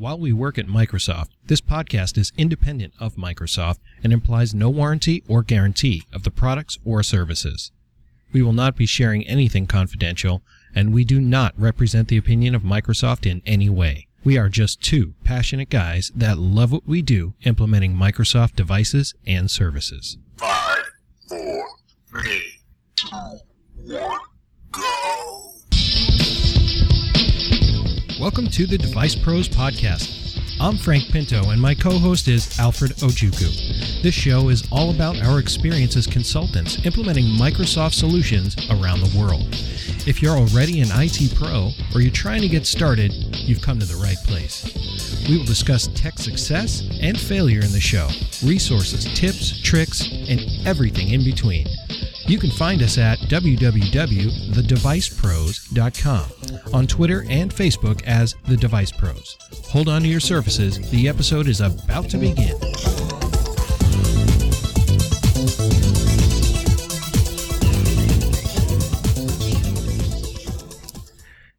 While we work at Microsoft, this podcast is independent of Microsoft and implies no warranty or guarantee of the products or services. We will not be sharing anything confidential, and we do not represent the opinion of Microsoft in any way. We are just two passionate guys that love what we do implementing Microsoft devices and services. Five, four, three, two, one, go. Welcome to the Device Pros Podcast. I'm Frank Pinto, and my co host is Alfred Ojuku. This show is all about our experience as consultants implementing Microsoft solutions around the world. If you're already an IT pro or you're trying to get started, you've come to the right place. We will discuss tech success and failure in the show, resources, tips, tricks, and everything in between. You can find us at www.thedevicepros.com, on Twitter and Facebook as The Device Pros. Hold on to your surfaces, the episode is about to begin.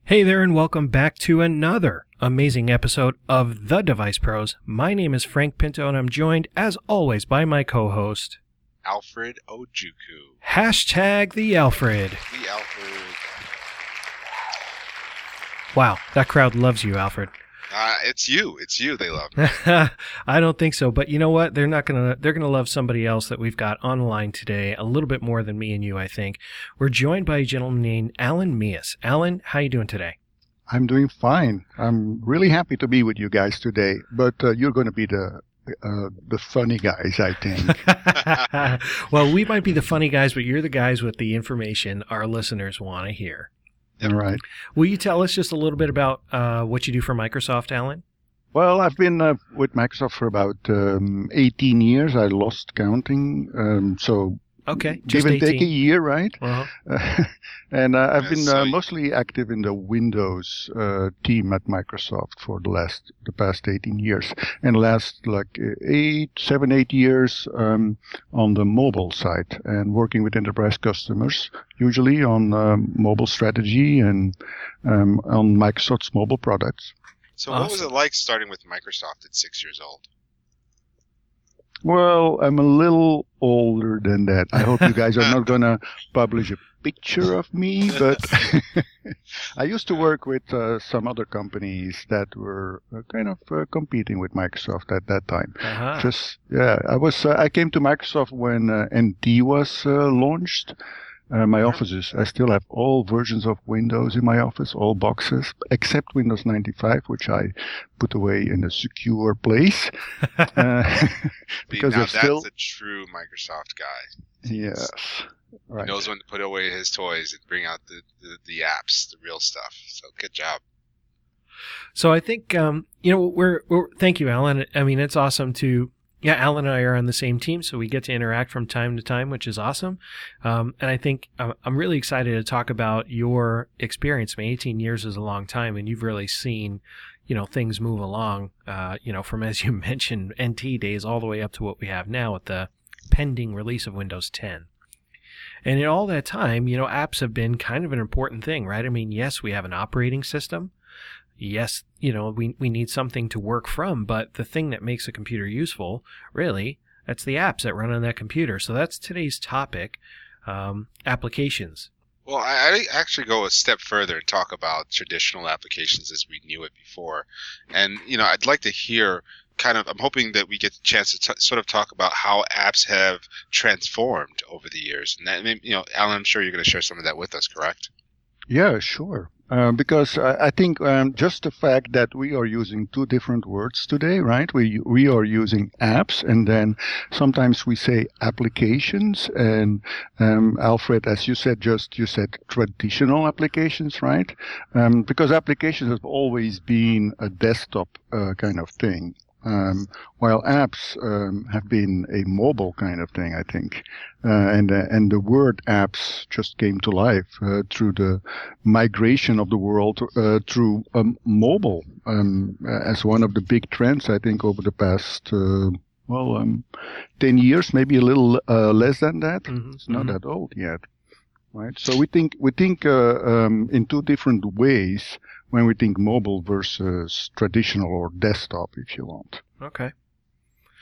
Hey there, and welcome back to another amazing episode of The Device Pros. My name is Frank Pinto, and I'm joined, as always, by my co host, Alfred Ojuku. hashtag the Alfred. The Alfred. Wow, that crowd loves you, Alfred. Uh, it's you. It's you they love. me. I don't think so, but you know what? They're not gonna. They're gonna love somebody else that we've got online today a little bit more than me and you. I think we're joined by a gentleman named Alan Meeus. Alan, how you doing today? I'm doing fine. I'm really happy to be with you guys today, but uh, you're going to be the uh, the funny guys, I think. well, we might be the funny guys, but you're the guys with the information our listeners want to hear. All right. Will you tell us just a little bit about uh, what you do for Microsoft, Alan? Well, I've been uh, with Microsoft for about um, 18 years. I lost counting. Um, so Okay, just give and take a year, right? Uh-huh. and uh, I've Yeah, been uh, you- mostly active in the Windows uh, team at Microsoft for the last the past 18 years, and last like uh, eight, seven, eight years um, on the mobile side and working with enterprise customers, usually on um, mobile strategy and um, on Microsoft's mobile products. So, what was it like starting with Microsoft at six years old? Well, I'm a little older than that. I hope you guys are not going to publish a picture of me, but I used to work with uh, some other companies that were uh, kind of uh, competing with Microsoft at that time. Uh-huh. Just yeah, I was uh, I came to Microsoft when uh, NT was uh, launched. Uh, my offices, I still have all versions of Windows in my office, all boxes, except Windows 95, which I put away in a secure place. Uh, because now there's that's still a true Microsoft guy. Yes. Right. He knows when to put away his toys and bring out the, the, the apps, the real stuff. So, good job. So I think um, you know we're, we're thank you, Alan. I mean, it's awesome to yeah, Alan and I are on the same team, so we get to interact from time to time, which is awesome. Um, and I think uh, I'm really excited to talk about your experience. I mean, 18 years is a long time, and you've really seen you know things move along. Uh, you know, from as you mentioned NT days all the way up to what we have now with the pending release of Windows 10. And in all that time, you know, apps have been kind of an important thing, right? I mean, yes, we have an operating system yes, you know, we, we need something to work from, but the thing that makes a computer useful, really, that's the apps that run on that computer. So that's today's topic um, applications. Well, I, I actually go a step further and talk about traditional applications as we knew it before. And, you know, I'd like to hear kind of, I'm hoping that we get the chance to t- sort of talk about how apps have transformed over the years. And that, you know, Alan, I'm sure you're going to share some of that with us, correct? Yeah, sure. Uh, because I, I think um, just the fact that we are using two different words today, right? We we are using apps, and then sometimes we say applications. And um, Alfred, as you said, just you said traditional applications, right? Um, because applications have always been a desktop uh, kind of thing. Um, while apps um, have been a mobile kind of thing, I think, uh, and uh, and the word apps just came to life uh, through the migration of the world uh, through um, mobile um, as one of the big trends. I think over the past uh, well, um, ten years, maybe a little uh, less than that. Mhm, It's not mhm. that old yet, right? So we think we think uh, um, in two different ways when we think mobile versus traditional or desktop, if you want. Okay.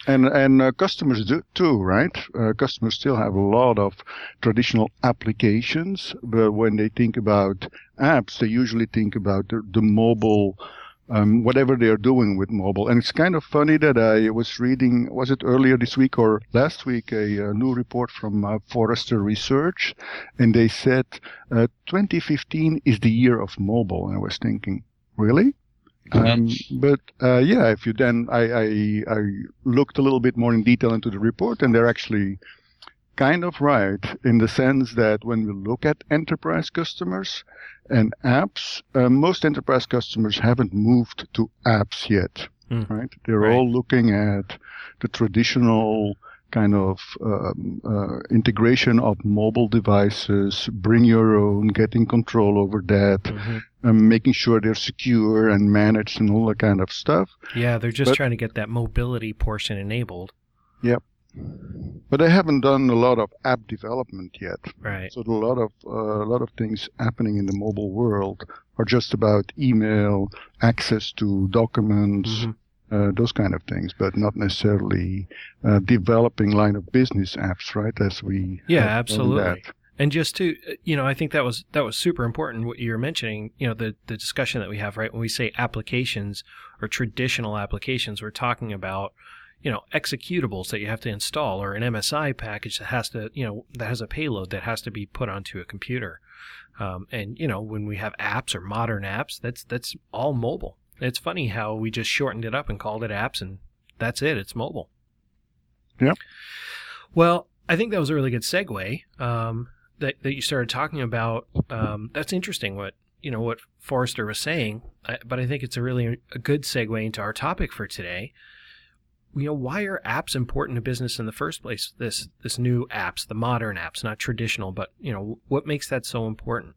And and uh, customers do too, right? Uh, customers still have a lot of traditional applications, but when they think about apps, they usually think about the, the mobile, um, whatever they are doing with mobile. And it's kind of funny that I was reading, was it earlier this week or last week, a, a new report from uh, Forrester Research, and they said uh, 2015 is the year of mobile. And I was thinking, really? Um, but uh, yeah, if you then I, I, I looked a little bit more in detail into the report, and they're actually kind of right in the sense that when we look at enterprise customers and apps, uh, most enterprise customers haven't moved to apps yet, Mm. right? They're Right. all looking at the traditional kind of um, uh, integration of mobile devices, bring your own, getting control over that, Mhm. um, making sure they're secure and managed and all that kind of stuff. Yeah, they're just But- trying to get that mobility portion enabled. But they haven't done a lot of app development yet. Right. So a lot of uh, a lot of things happening in the mobile world are just about email, access to documents, Mhm. uh, those kind of things, but not necessarily uh, developing line of business apps, right? As we Yeah, absolutely. And just to you know, I think that was that was super important what you were mentioning. You know, the the discussion that we have right when we say applications or traditional applications, we're talking about you know executables that you have to install or an MSI package that has to you know that has a payload that has to be put onto a computer. Um, and you know, when we have apps or modern apps, that's that's all mobile. It's funny how we just shortened it up and called it apps, and that's it. It's mobile. Yep. Well, I think that was a really good segue um, that that you started talking about. Um, that's interesting. What you know, what Forrester was saying, but I think it's a really a good segue into our topic for today. You know, why are apps important to business in the first place? This this new apps, the modern apps, not traditional, but you know, what makes that so important?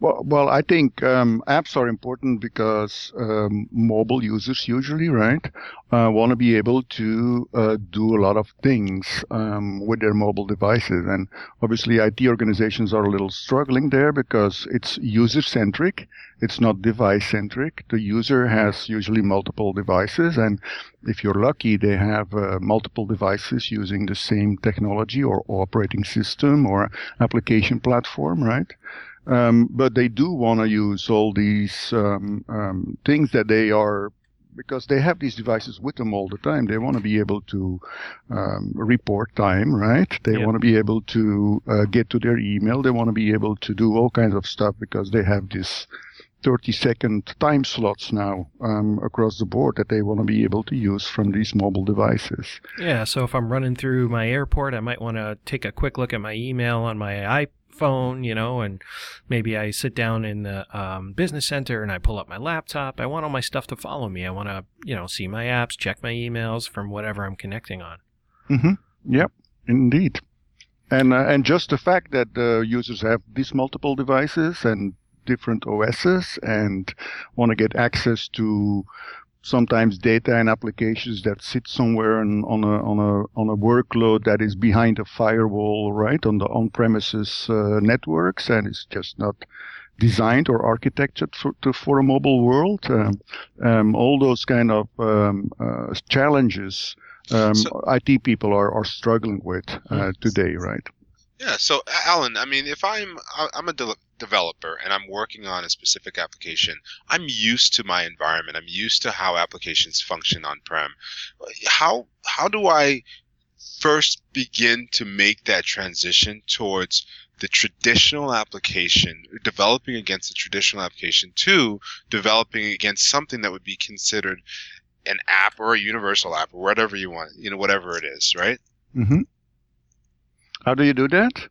Well, well, I think um, apps are important because um, mobile users usually, right, uh, want to be able to uh, do a lot of things um, with their mobile devices, and obviously, IT organizations are a little struggling there because it's user-centric. It's not device-centric. The user has usually multiple devices, and if you're lucky, they have uh, multiple devices using the same technology or operating system or application platform, right? Um, but they do want to use all these um, um, things that they are because they have these devices with them all the time. They want to be able to um, report time, right? They Yeah. want to be able to uh, get to their email. They want to be able to do all kinds of stuff because they have this 30 second time slots now um, across the board that they want to be able to use from these mobile devices. Yeah, so if I'm running through my airport, I might want to take a quick look at my email on my iPhone, you know, and maybe I sit down in the um, business center and I pull up my laptop. I want all my stuff to follow me. I want to, you know, see my apps, check my emails from whatever I'm connecting on. Mm-hmm. Yep, indeed. And uh, and just the fact that the users have these multiple devices and different OSs and want to get access to sometimes data and applications that sit somewhere on, on a on a on a workload that is behind a firewall, right, on the on-premises uh, networks, and it's just not designed or architectured for to, for a mobile world. Um, um, all those kind of um, uh, challenges um, So- IT people are, are struggling with uh, today, right? Yeah. So, Alan, I mean, if I'm I'm a de- developer and I'm working on a specific application, I'm used to my environment. I'm used to how applications function on prem. How how do I first begin to make that transition towards the traditional application, developing against the traditional application, to developing against something that would be considered an app or a universal app or whatever you want, you know, whatever it is, right? Mm-hmm. How do you do that?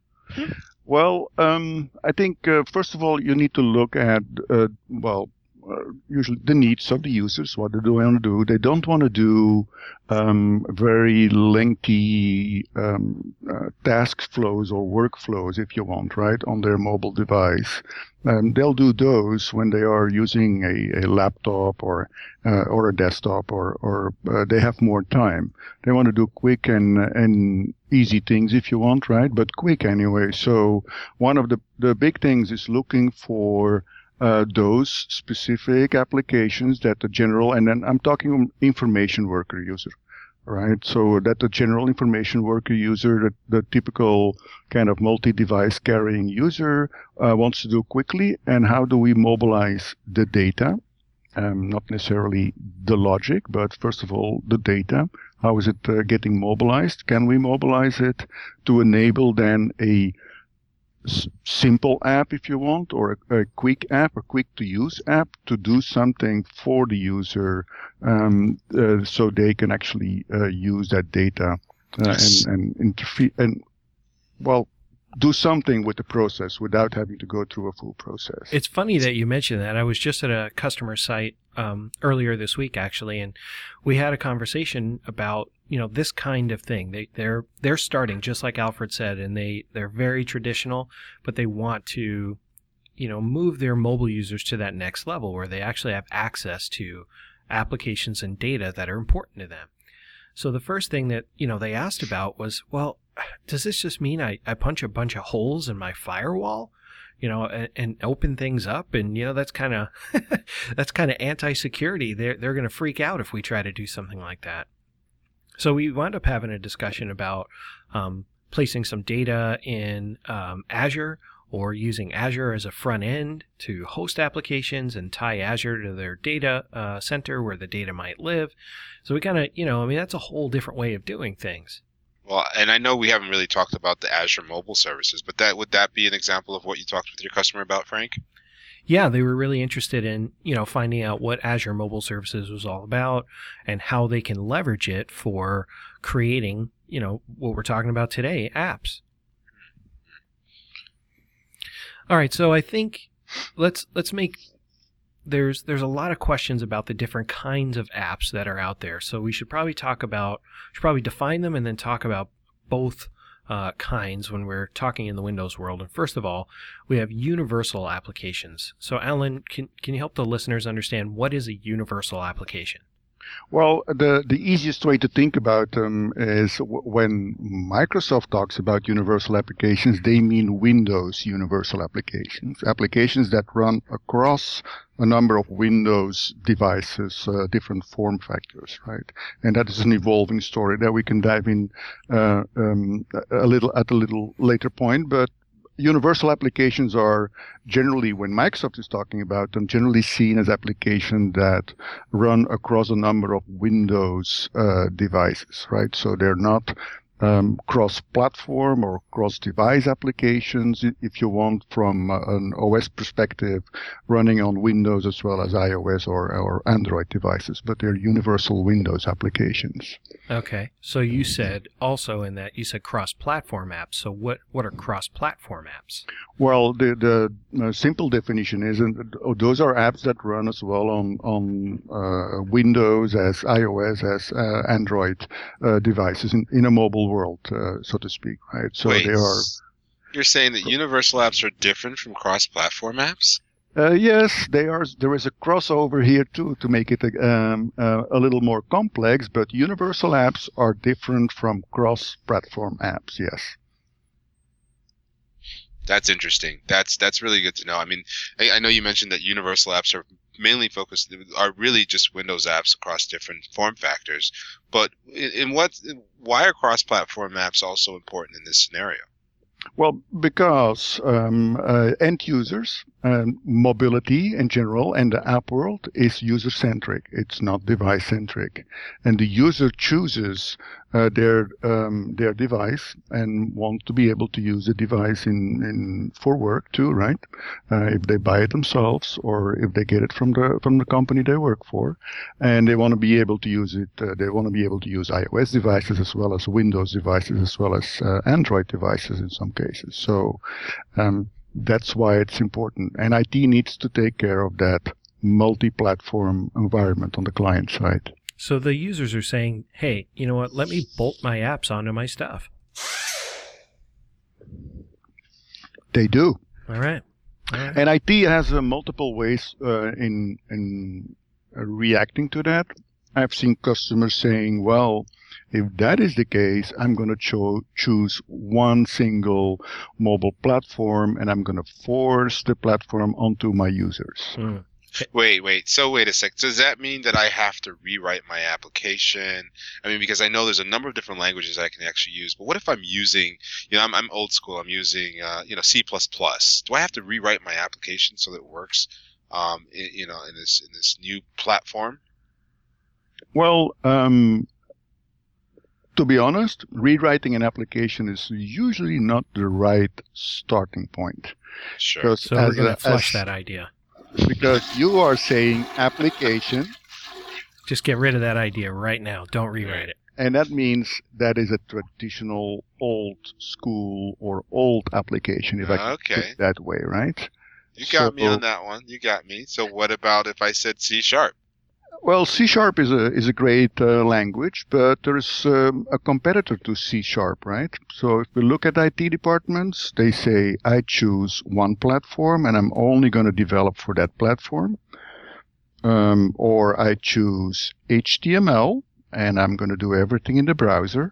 Well, um, I think uh, first of all you need to look at uh, well, uh, usually the needs of the users. What do they want to do? They don't want to do um, very lengthy um, uh, task flows or workflows, if you want, right, on their mobile device. Um, they'll do those when they are using a, a laptop or uh, or a desktop, or or uh, they have more time. They want to do quick and and easy things if you want, right? But quick anyway. So one of the the big things is looking for uh, those specific applications that the general, and then I'm talking information worker user, right? So that the general information worker user, the, the typical kind of multi-device carrying user uh, wants to do quickly, and how do we mobilize the data? Um, not necessarily the logic, but first of all, the data. How is it uh, getting mobilized? Can we mobilize it to enable then a s- simple app, if you want, or a, a quick app, a quick to use app to do something for the user um, uh, so they can actually uh, use that data uh, Yes. and, and interfere and, well, do something with the process without having to go through a full process. It's funny that you mentioned that. I was just at a customer site um, earlier this week, actually, and we had a conversation about you know this kind of thing. They they're they're starting just like Alfred said, and they they're very traditional, but they want to you know move their mobile users to that next level where they actually have access to applications and data that are important to them. So the first thing that you know they asked about was, well, does this just mean I, I punch a bunch of holes in my firewall? you know, and, and open things up. And, you know, that's kind of, that's kind of anti-security. They're, they're going to freak out if we try to do something like that. So we wound up having a discussion about, um, placing some data in, um, Azure or using Azure as a front end to host applications and tie Azure to their data uh, center where the data might live. So we kind of, you know, I mean, that's a whole different way of doing things. Well, and I know we haven't really talked about the Azure mobile services, but that would that be an example of what you talked with your customer about, Frank? yeah, they were really interested in, you know, finding out what Azure Mobile Services was all about and how they can leverage it for creating, you know, what we're talking about today, apps. All right, so I think let's let's make there's there's a lot of questions about the different kinds of apps that are out there. So we should probably talk about should probably define them and then talk about both uh, kinds when we're talking in the Windows world. And first of all, we have universal applications. So, Alan, can can you help the listeners understand what is a universal application? Well, the, the easiest way to think about them is w- when Microsoft talks about universal applications, they mean Windows universal applications, applications that run across a number of Windows devices, uh, different form factors, right? And that is an evolving story that we can dive in uh, um, a little at a little later point. But universal applications are generally, when Microsoft is talking about them, generally seen as applications that run across a number of Windows uh, devices, right? So they're not um, cross-platform or cross-device applications, if you want, from uh, an OS perspective, running on Windows as well as iOS or, or Android devices, but they're universal Windows applications. Okay. So you said also in that you said cross-platform apps. So what what are cross-platform apps? Well, the the uh, simple definition is and those are apps that run as well on on uh, Windows as iOS as uh, Android uh, devices in, in a mobile world, uh, so to speak, right? So Wait, they are. You're saying that universal apps are different from cross-platform apps? Uh, yes, they are. There is a crossover here too to make it um, uh, a little more complex. But universal apps are different from cross-platform apps. Yes. That's interesting. That's that's really good to know. I mean, I, I know you mentioned that universal apps are mainly focused are really just Windows apps across different form factors. But in, in what why are cross-platform apps also important in this scenario? Well, because um, uh, end users, mobility in general, and the app world is user centric. It's not device centric, and the user chooses uh, their um, their device and want to be able to use the device in, in for work too, right? Uh, if they buy it themselves or if they get it from the from the company they work for, and they want to be able to use it. Uh, they want to be able to use iOS devices as well as Windows devices as well as uh, Android devices in some cases. So um, that's why it's important. And IT needs to take care of that multi-platform environment on the client side. So the users are saying, "Hey, you know what? Let me bolt my apps onto my stuff." They do. All right. All right. And IT has uh, multiple ways uh, in in uh, reacting to that. I've seen customers saying, "Well, If that is the case, I'm going to cho- choose one single mobile platform and I'm going to force the platform onto my users. Mm. Wait, wait. So wait a sec. Does that mean that I have to rewrite my application? I mean, because I know there's a number of different languages I can actually use. But what if I'm using, you know, I'm, I'm old school. I'm using, uh, you know, C++. Do I have to rewrite my application so that it works, um, in, you know, in this in this new platform? Well, um, to be honest, rewriting an application is usually not the right starting point. Sure. Because So we're as going to flush as- that idea. Because you are saying application, Just get rid of that idea right now. Don't rewrite it. and that means that is a traditional old school or old application, if I can Okay. put it that way, right? You got me on that one. You got me. So what about if I said C sharp? Well, C sharp is a is a great uh, language, but there is um, a competitor to C sharp, right? So if we look at IT departments, they say I choose one platform and I'm only going to develop for that platform, um, or I choose HTML and I'm going to do everything in the browser,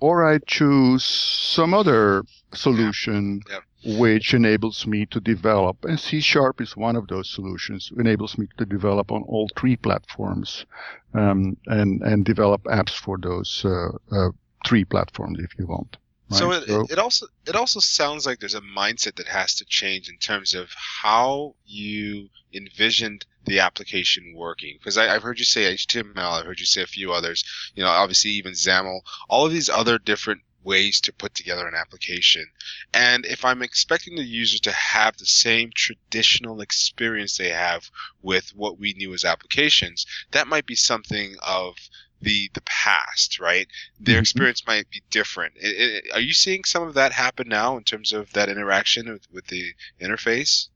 or I choose some other solution Yep. Which enables me to develop. And C Sharp is one of those solutions, enables me to develop on all three platforms um, and, and develop apps for those uh, uh, three platforms if you want. So right? it, it also it also sounds like there's a mindset that has to change in terms of how you envisioned the application working. Because I've heard you say HTML, I've heard you say a few others. You know, obviously even XAML, all of these other different ways to put together an application. And if I'm expecting the user to have the same traditional experience they have with what we knew as applications, that might be something of the the past, right? Their Mhm. experience might be different. I- I- are you seeing some of that happen now in terms of that interaction with, with the interface?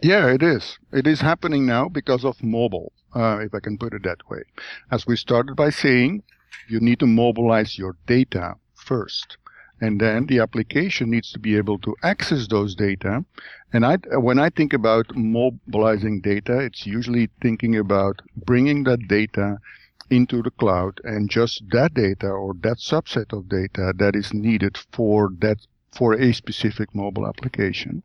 Yeah, it is. It is happening now because of mobile, uh, if I can put it that way. As we started by saying, you need to mobilize your data first. And then the application needs to be able to access those data. And I, when I think about mobilizing data, it's usually thinking about bringing that data into the cloud and just that data or that subset of data that is needed for that, for a specific mobile application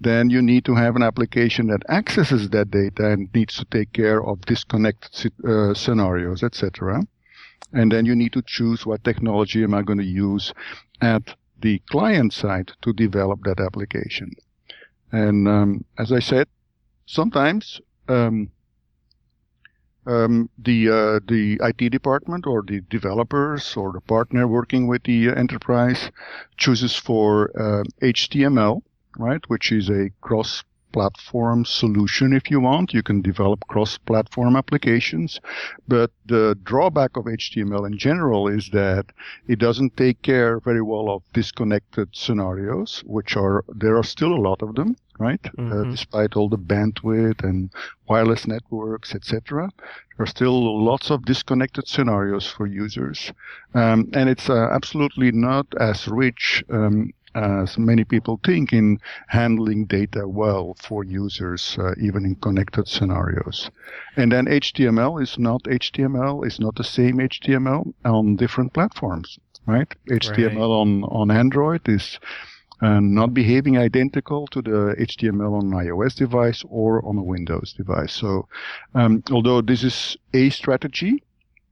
then you need to have an application that accesses that data and needs to take care of disconnected uh, scenarios, etc. And then you need to choose what technology am I going to use at the client side to develop that application. And um, as I said, sometimes um, um, the uh, the IT department or the developers or the partner working with the uh, enterprise chooses for uh, HTML right? Which is a cross platform solution if you want. You can develop cross platform applications. But the drawback of HTML in general is that it doesn't take care very well of disconnected scenarios, which are, there are still a lot of them. Right, uh, Mhm. despite all the bandwidth and wireless networks, etc., there are still lots of disconnected scenarios for users, um, and it's uh, absolutely not as rich um, as many people think in handling data well for users, uh, even in connected scenarios. And then HTML is not HTML, is not the same HTML on different platforms, right? HTML on, on Android is uh, not behaving identical to the HTML on an iOS device or on a Windows device. So, um, although this is a strategy,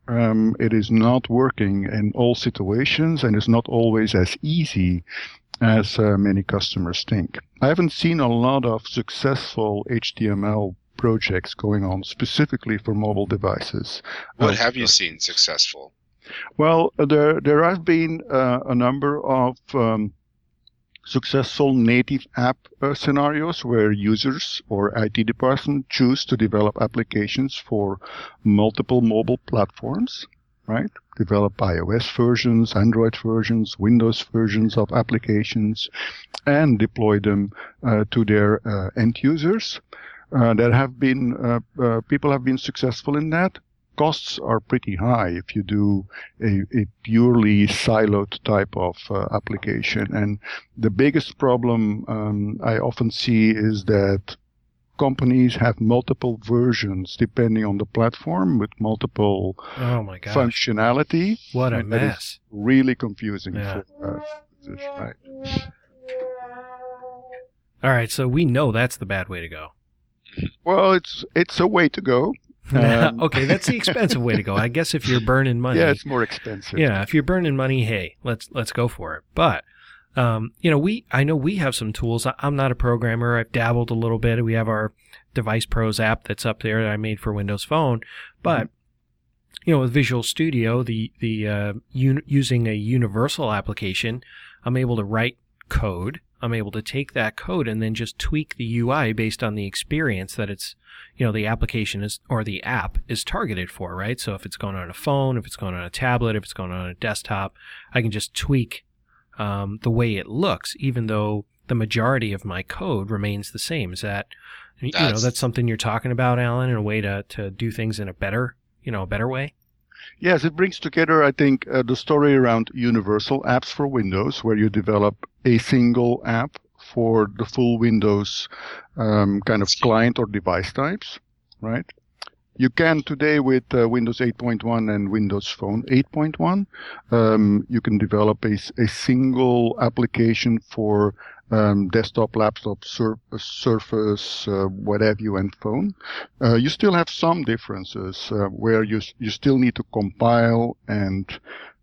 um, it is not working in all situations and is not always as easy as uh, many customers think. I haven't seen a lot of successful HTML projects going on specifically for mobile devices. What Uh, have you seen successful? well, there there have been uh, a number of um, successful native app uh, scenarios where users or IT department choose to develop applications for multiple mobile platforms, right? Develop iOS versions, Android versions, Windows versions of applications, and deploy them uh, to their uh, end users. Uh, that have been uh, uh, people have been successful in that costs are pretty high if you do a, a purely siloed type of uh, application. And the biggest problem um, I often see is that companies have multiple versions depending on the platform with multiple Oh my gosh. functionality. What a and mess. Really confusing Yeah. for uh, right? All right, so we know that's the bad way to go. Well, it's it's a way to go. Um, okay, that's the expensive way to go. I guess if you're burning money, Yeah, it's more expensive. yeah, if you're burning money, hey, let's let's go for it. But um, you know, we I know we have some tools. I, I'm not a programmer. I've dabbled a little bit. We have our Device Pros app that's up there that I made for Windows Phone. But you know, with Visual Studio, the the uh, un- using a universal application, I'm able to write code. I'm able to take that code and then just tweak the UI based on the experience that it's, you know, the application is or the app is targeted for, right? So if it's going on a phone, if it's going on a tablet, if it's going on a desktop, I can just tweak um, the way it looks, even though the majority of my code remains the same. Is that, you know, That's- that's something you're talking about, Alan, in a way to to do things in a better, you know, a better way? Yes, it brings together, I think, uh, the story around universal apps for Windows, where you develop a single app for the full Windows um, kind of client or device types, right? You can today with uh, Windows 8.1 and Windows Phone 8.1, um, you can develop a single application for um, desktop, laptop, sur- uh, Surface, uh, what have you, and phone. Uh, you still have some differences uh, where you you still need to compile and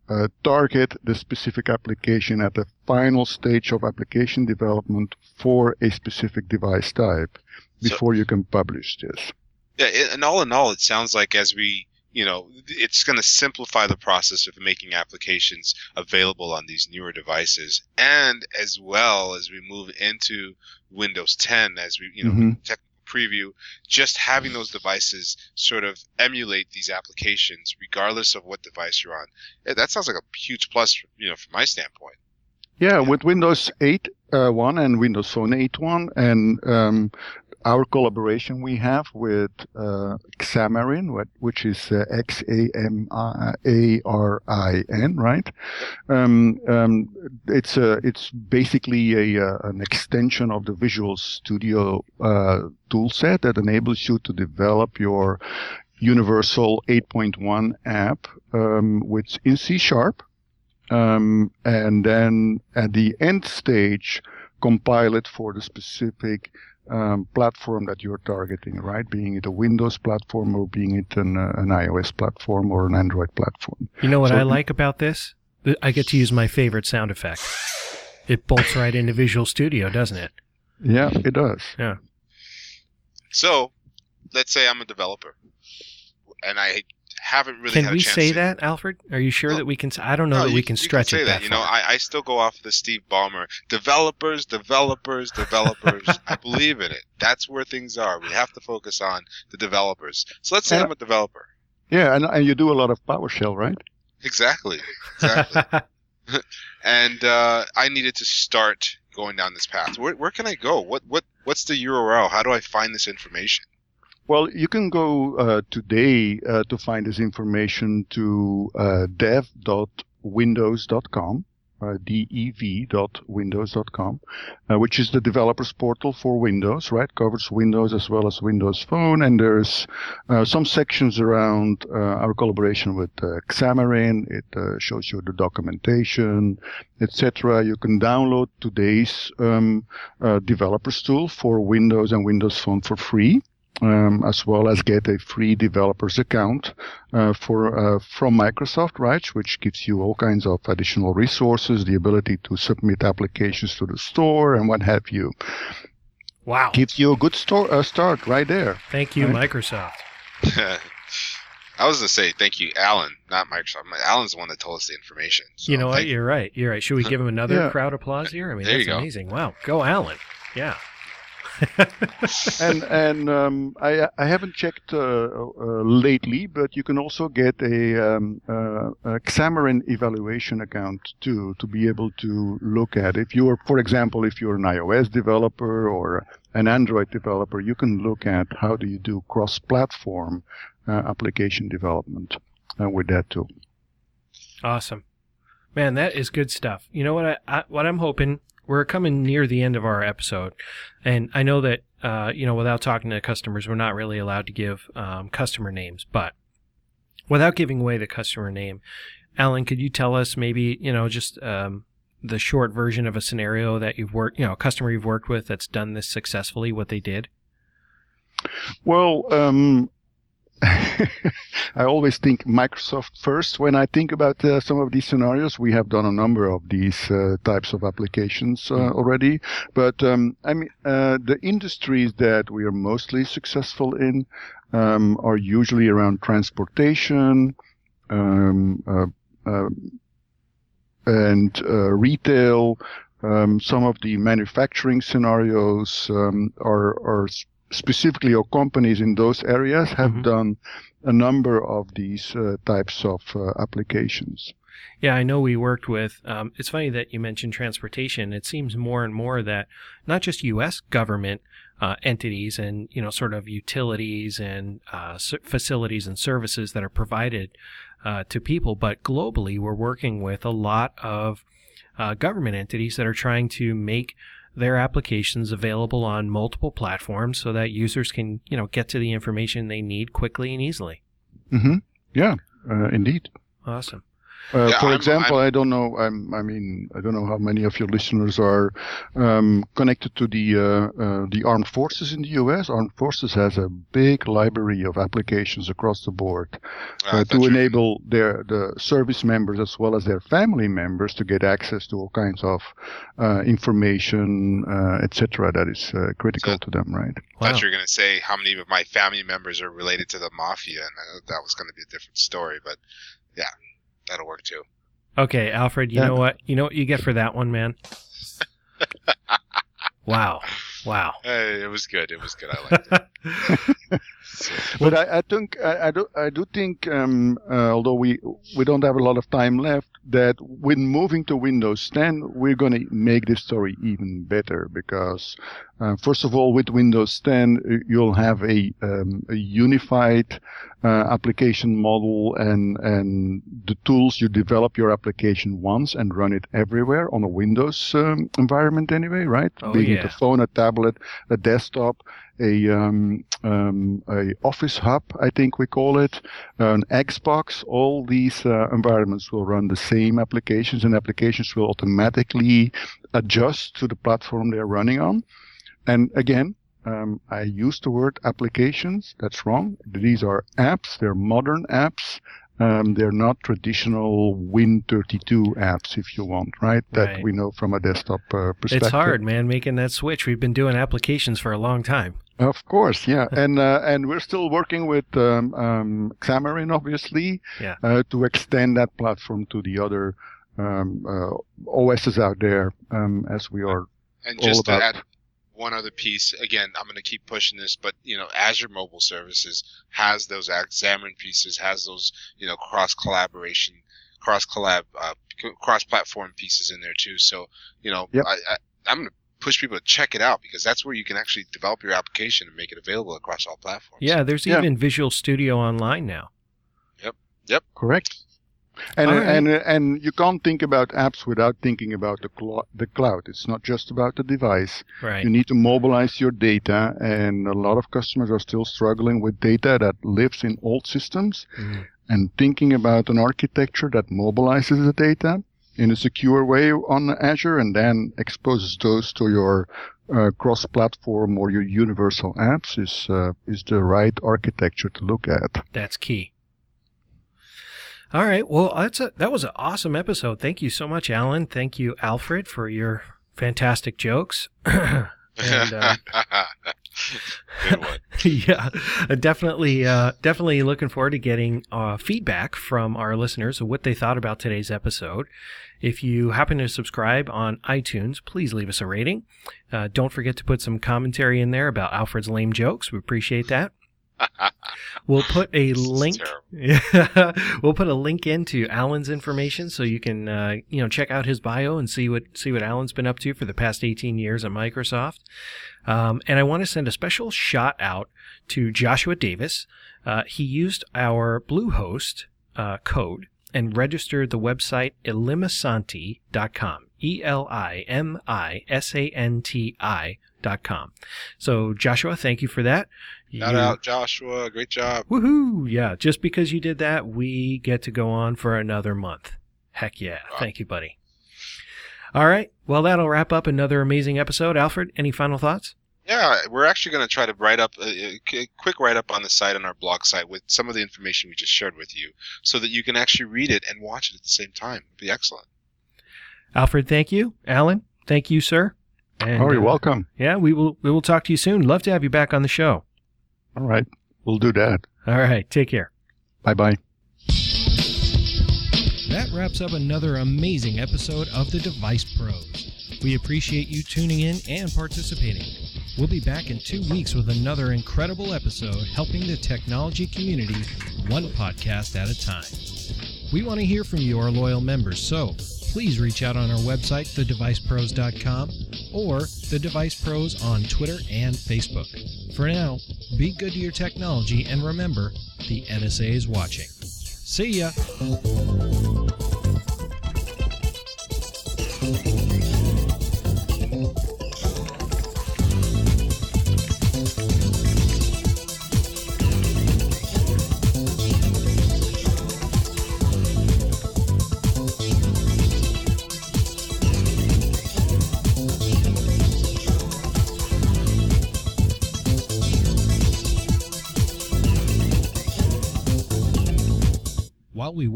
uh, target the specific application at the final stage of application development for a specific device type So- before you can publish this. Yeah, and all in all, it sounds like as we, you know, it's going to simplify the process of making applications available on these newer devices, and as well as we move into Windows 10, as we, you know, Mhm. technical preview, just having those devices sort of emulate these applications, regardless of what device you're on. That sounds like a huge plus, you know, from my standpoint. Yeah, with Windows 8 uh, 1 and Windows Phone 8 1 and um, our collaboration we have with uh, Xamarin, which is uh, X A M A R I N, right? Um, um, it's a, it's basically a uh, an extension of the Visual Studio uh, toolset that enables you to develop your Universal 8.1 app um, with in C Sharp um, and then at the end stage, compile it for the specific um, platform that you're targeting, right? Being it a Windows platform or being it an, uh, an iOS platform or an Android platform. You know what So- I like about this? I get to use my favorite sound effect. It bolts right into Visual Studio, doesn't it? Yeah, it does. Yeah. So, let's say I'm a developer, and I haven't really can had a we say to- that, Alfred? Are you sure No. that we can? I don't know No, that you we can you stretch say it that, You know. I, I still go off the Steve Ballmer. Developers, developers, developers. I believe in it. That's where things are. We have to focus on the developers. So let's say And- I'm a developer. Yeah, and, and you do a lot of PowerShell, right? Exactly. Exactly. and uh, I needed to start going down this path. Where, where can I go? What what what's the URL? How do I find this information? Well, you can go uh, today uh, to find this information to uh, dev.windows.com, uh, dev.windows.com, uh, which is the developers portal for Windows, right? Covers Windows as well as Windows Phone, and there's uh, some sections around uh, our collaboration with Xamarin. It shows you the documentation, etc. You can download today's um, developers tool for Windows and Windows Phone for free um, as well as get a free developers account uh, for uh, from Microsoft, right? Which gives you all kinds of additional resources, the ability to submit applications to the store, and what have you. wow! Gives you a good store, uh, start right there. Thank you, Right. Microsoft. I was gonna say thank you, Alan, not Microsoft. Alan's the one that told us the information. So you know what? You're right. You're right. Should we give him another crowd applause here? I mean, There you that's go. amazing. Wow, go Alan. Yeah. and and um, I I haven't checked uh, uh, lately, but you can also get a, um, uh, a Xamarin evaluation account too to be able to look at. If you're, for example, if you're an iOS developer or an Android developer, you can look at how do you do cross-platform uh, application development uh, with that too. Awesome, man. That is good stuff. You know what? I, I what I'm hoping we're coming near the end of our episode, and I know that uh, you know without talking to customers, we're not really allowed to give um, customer names. But without giving away the customer name, Alan, could you tell us maybe you know just um, the short version of a scenario that you've worked, you know, a customer you've worked with that's done this successfully, what they did? Well, um, I always think Microsoft first when I think about uh, some of these scenarios. We have done a number of these uh, types of applications uh, Mm-hmm. already, but um, I mean, uh, the industries that we are mostly successful in um, are usually around transportation, um, uh, uh, and uh, retail. Um, some of the manufacturing scenarios um, are, are specifically or companies in those areas have Mhm. done a number of these uh, types of uh, applications. Yeah, I know we worked with. Um, it's funny that you mentioned transportation. It seems more and more that not just U.S. government uh, entities and you know sort of utilities and uh, s- facilities and services that are provided uh, to people, but globally we're working with a lot of uh, government entities that are trying to make their applications available on multiple platforms so that users can you know get to the information they need quickly and easily. Mm-hmm. Yeah, uh, indeed. Awesome. Uh, Yeah, for I'm- example, I don't know. I'm, I mean, I don't know how many of your listeners are um, connected to the uh, uh, the armed forces in the U.S. Armed forces has a big library of applications across the board Uh, uh, to thought you- enable their the service members as well as their family members to get access to all kinds of uh, information, uh, etc. That is uh, critical So- to them, right? Wow. thought you were going to say how many of my family members are related to the mafia, and uh, that was going to be a different story. But yeah, that'll work too. Okay, Alfred, you Yeah. know what? You know what you get for that one, man? wow. Wow. Hey, it was good. It was good. I liked it. But I, I think I, I do I do think um, uh, although we we don't have a lot of time left that when moving to Windows 10 we're going to make this story even better because uh, first of all with Windows 10 uh, you'll have a um, a unified uh, application model and and the tools you develop your application once and run it everywhere on a Windows um, environment anyway right? Oh, being it a phone a tablet a desktop a um, um, a Office Hub, I think we call it, an Xbox. All these uh, environments will run the same applications, and applications will automatically adjust to the platform they're running on. And again, um, I use the word applications. That's wrong. These are apps. They're modern apps. Um, they're not traditional Win32 apps, if you want, right? That Right. we know from a desktop uh, perspective. It's hard, man, making that switch. We've been doing applications for a long time. Of course, yeah, and uh, and we're still working with um, um, Xamarin, obviously, Yeah. uh, to extend that platform to the other um, uh, OSs out there, um, as we are and all just to about. add one other piece, again, I'm going to keep pushing this, but you know, Azure Mobile Services has those Xamarin pieces, has those you know cross collaboration, cross collab, uh, cross platform pieces in there too. So you know, Yep. I, I, I'm going to push people to check it out because that's where you can actually develop your application and make it available across all platforms. Yeah, there's Yeah. even Visual Studio Online now. Yep. Yep. Correct. And right. and and you can't think about apps without thinking about the cl- the cloud. It's not just about the device. Right. You need to mobilize your data, and a lot of customers are still struggling with data that lives in old systems. Mhm. and thinking about an architecture that mobilizes the data in a secure way on Azure and then exposes those to your uh, cross-platform or your universal apps is uh, is the right architecture to look at. That's key. All right. Well, that's a that was an awesome episode. Thank you so much, Alan. Thank you, Alfred, for your fantastic jokes. And, uh, Good one. yeah, uh, definitely, uh, definitely looking forward to getting uh, feedback from our listeners of what they thought about today's episode. If you happen to subscribe on iTunes, please leave us a rating. Uh, don't forget to put some commentary in there about Alfred's lame jokes. We appreciate that. We'll put a link. we'll put a link into Alan's information so you can uh, you know check out his bio and see what see what Alan's been up to for the past 18 years at Microsoft. Um, and I want to send a special shout out to Joshua Davis. Uh, he used our Bluehost uh, code and registered the website elimisanti.com. E L I M I S A N T I dot com. So Joshua, thank you for that. Shout You- out Joshua, great job. Woohoo! Yeah, just because you did that, we get to go on for another month. Heck yeah. Wow. Thank you, buddy. All right. Well, that'll wrap up another amazing episode. Alfred, any final thoughts? Yeah, we're actually going to try to write up a, a quick write up on the site on our blog site with some of the information we just shared with you, so that you can actually read it and watch it at the same time. It'd be excellent. Alfred, thank you. Alan, thank you, sir. And, Oh, you're uh, welcome. Yeah, we will we will talk to you soon. Love to have you back on the show. All right. We'll do that. All right, take care. Bye bye. That wraps up another amazing episode of the Device Pros. We appreciate you tuning in and participating. We'll be back in two weeks with another incredible episode helping the technology community one podcast at a time. We want to hear from you, our loyal members, so please reach out on our website, thedevicepros.com, or The Device Pros on Twitter and Facebook. For now, be good to your technology and remember, the NSA is watching. See ya!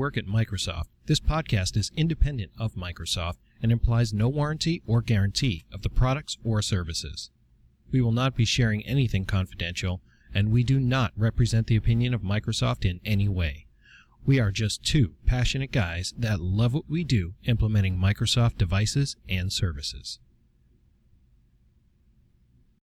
Work at Microsoft, this podcast is independent of Microsoft and implies no warranty or guarantee of the products or services. We will not be sharing anything confidential, and we do not represent the opinion of Microsoft in any way. We are just two passionate guys that love what we do implementing Microsoft devices and services.